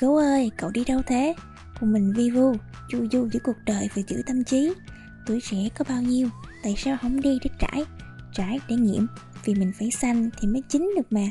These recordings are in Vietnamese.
Gấu ơi, cậu đi đâu thế? Cùng mình vi vu, chu du giữa cuộc đời và giữ tâm trí. Tuổi trẻ có bao nhiêu, tại sao không đi để trải? Trải để nghiệm, vì mình phải xanh thì mới chín được mà.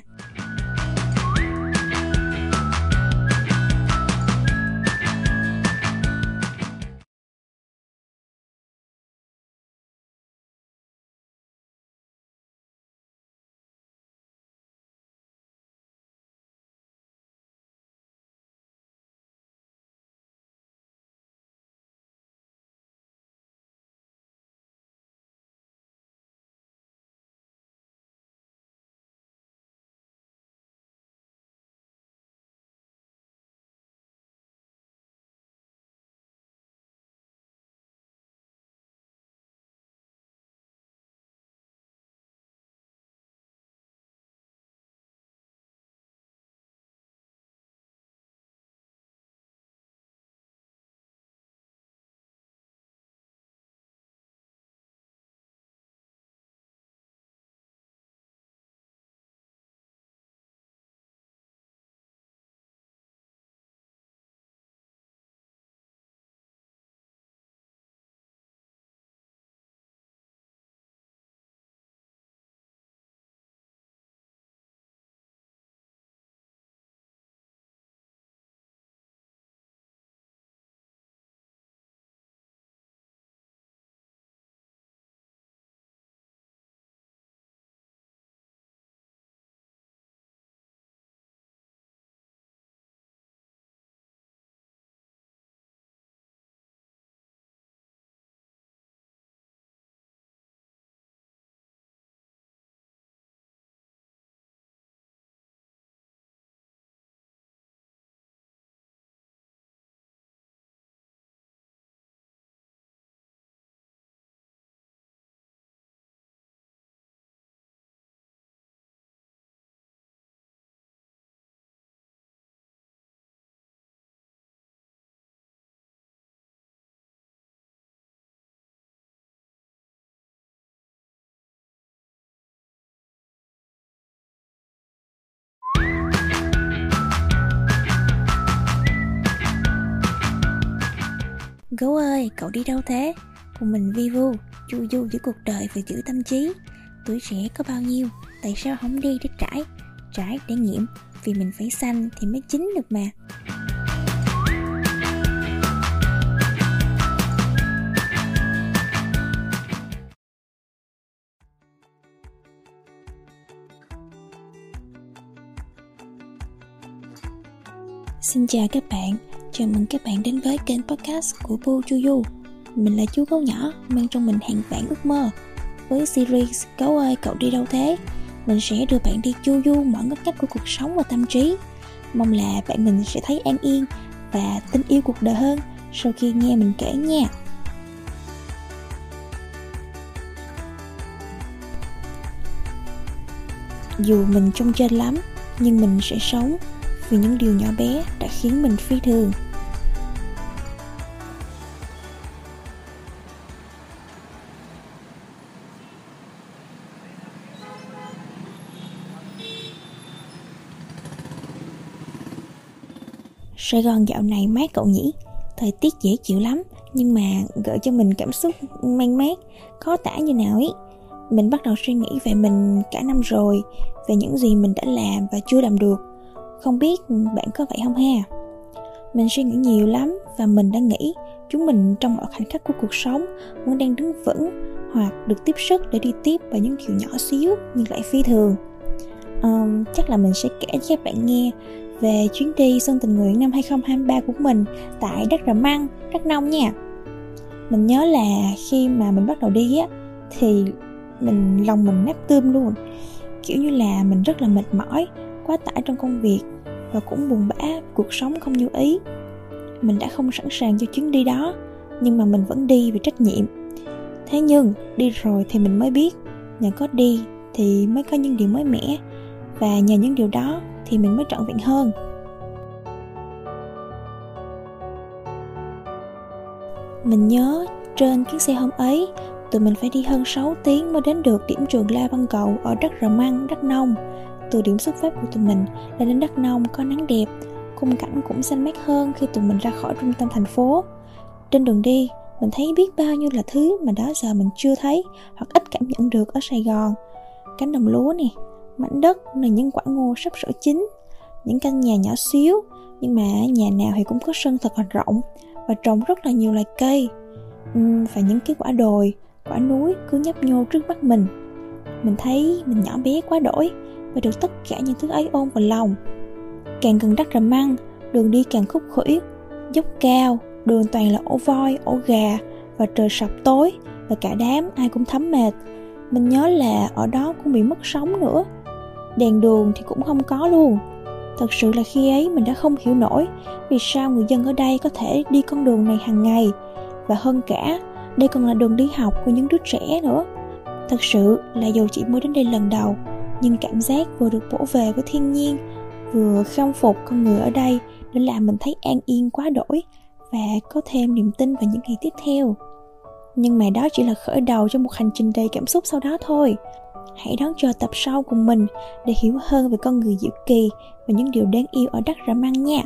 Gấu ơi, cậu đi đâu thế? Cùng mình vi vu, chu du giữa cuộc đời và giữ tâm trí. Tuổi trẻ có bao nhiêu, tại sao không đi để trải? Trải để nghiệm, vì mình phải xanh thì mới chín được mà. Xin chào các bạn, chào mừng các bạn đến với kênh podcast của Bu Chu Du. Mình là chú gấu nhỏ, mang trong mình hàng vạn ước mơ. Với series Gấu ơi cậu đi đâu thế? Mình sẽ đưa bạn đi chu du mọi ngóc ngách của cuộc sống và tâm trí. Mong là bạn mình sẽ thấy an yên và tin yêu cuộc đời hơn sau khi nghe mình kể nha. Dù mình trông trên lắm, nhưng mình sẽ sống vì những điều nhỏ bé đã khiến mình phi thường. Sài Gòn dạo này mát cậu nhỉ? Thời tiết dễ chịu lắm, Nhưng mà gợi cho mình cảm xúc mang mát, Khó tả như nào ấy. Mình bắt đầu suy nghĩ về mình cả năm rồi, Về những gì mình đã làm và chưa làm được. Không biết bạn có vậy không ha Mình suy nghĩ nhiều lắm Và mình đã nghĩ Chúng mình trong mọi khoảnh khắc của cuộc sống Muốn đang đứng vững Hoặc được tiếp sức để đi tiếp vào những điều nhỏ xíu Nhưng lại phi thường um, Chắc là mình sẽ kể cho các bạn nghe về chuyến đi Xuân Tình Nguyện năm 2023 của mình tại đất Rà Măng, Đắk Nông nha. Mình nhớ là khi mà mình bắt đầu đi á thì mình lòng mình nát tươm luôn. Kiểu như là mình rất là mệt mỏi, quá tải trong công việc và cũng buồn bã cuộc sống không như ý. Mình đã không sẵn sàng cho chuyến đi đó, nhưng mà mình vẫn đi vì trách nhiệm. Thế nhưng đi rồi thì mình mới biết, nhờ có đi thì mới có những điều mới mẻ và nhờ những điều đó thì mình mới trọn vẹn hơn Mình nhớ trên chuyến xe hôm ấy Tụi mình phải đi hơn 6 tiếng mới đến được điểm trường La Văn Cầu ở đất Rờ Măng, Đắk Nông từ điểm xuất phát của tụi mình là đến Đắk Nông có nắng đẹp khung cảnh cũng xanh mát hơn khi tụi mình ra khỏi trung tâm thành phố. Trên đường đi, mình thấy biết bao nhiêu là thứ mà đó giờ mình chưa thấy hoặc ít cảm nhận được ở Sài Gòn. Cánh đồng lúa nè, mảnh đất là những quả ngô sắp sửa chín, những căn nhà nhỏ xíu nhưng mà nhà nào thì cũng có sân thật là rộng và trồng rất là nhiều loài cây uhm, và những cái quả đồi quả núi cứ nhấp nhô trước mắt mình mình thấy mình nhỏ bé quá đổi và được tất cả những thứ ấy ôm vào lòng. Càng gần đất rầm măng đường đi càng khúc khủy, dốc cao đường toàn là ổ voi ổ gà và trời sập tối và cả đám ai cũng thấm mệt. Mình nhớ là ở đó cũng bị mất sóng nữa. Đèn đường thì cũng không có luôn. Thật sự là khi ấy mình đã không hiểu nổi vì sao người dân ở đây có thể đi con đường này hàng ngày. Và hơn cả đây còn là đường đi học của những đứa trẻ nữa. Thật sự là dù chỉ mới đến đây lần đầu nhưng cảm giác vừa được bổ về với thiên nhiên, vừa khâm phục con người ở đây đã làm mình thấy an yên quá đổi và có thêm niềm tin vào những ngày tiếp theo. Nhưng mà đó chỉ là khởi đầu cho một hành trình đầy cảm xúc sau đó thôi. Hãy đón chờ tập sau cùng mình để hiểu hơn về con người diệu kỳ và những điều đáng yêu ở đất ra măng nha.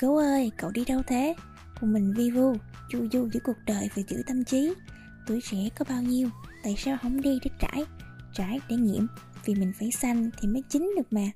Gấu ơi, cậu đi đâu thế? Cùng mình vi vu, chu du giữa cuộc đời và giữ tâm trí. Tuổi trẻ có bao nhiêu, tại sao không đi để trải? Trải để nghiệm, vì mình phải xanh thì mới chín được mà.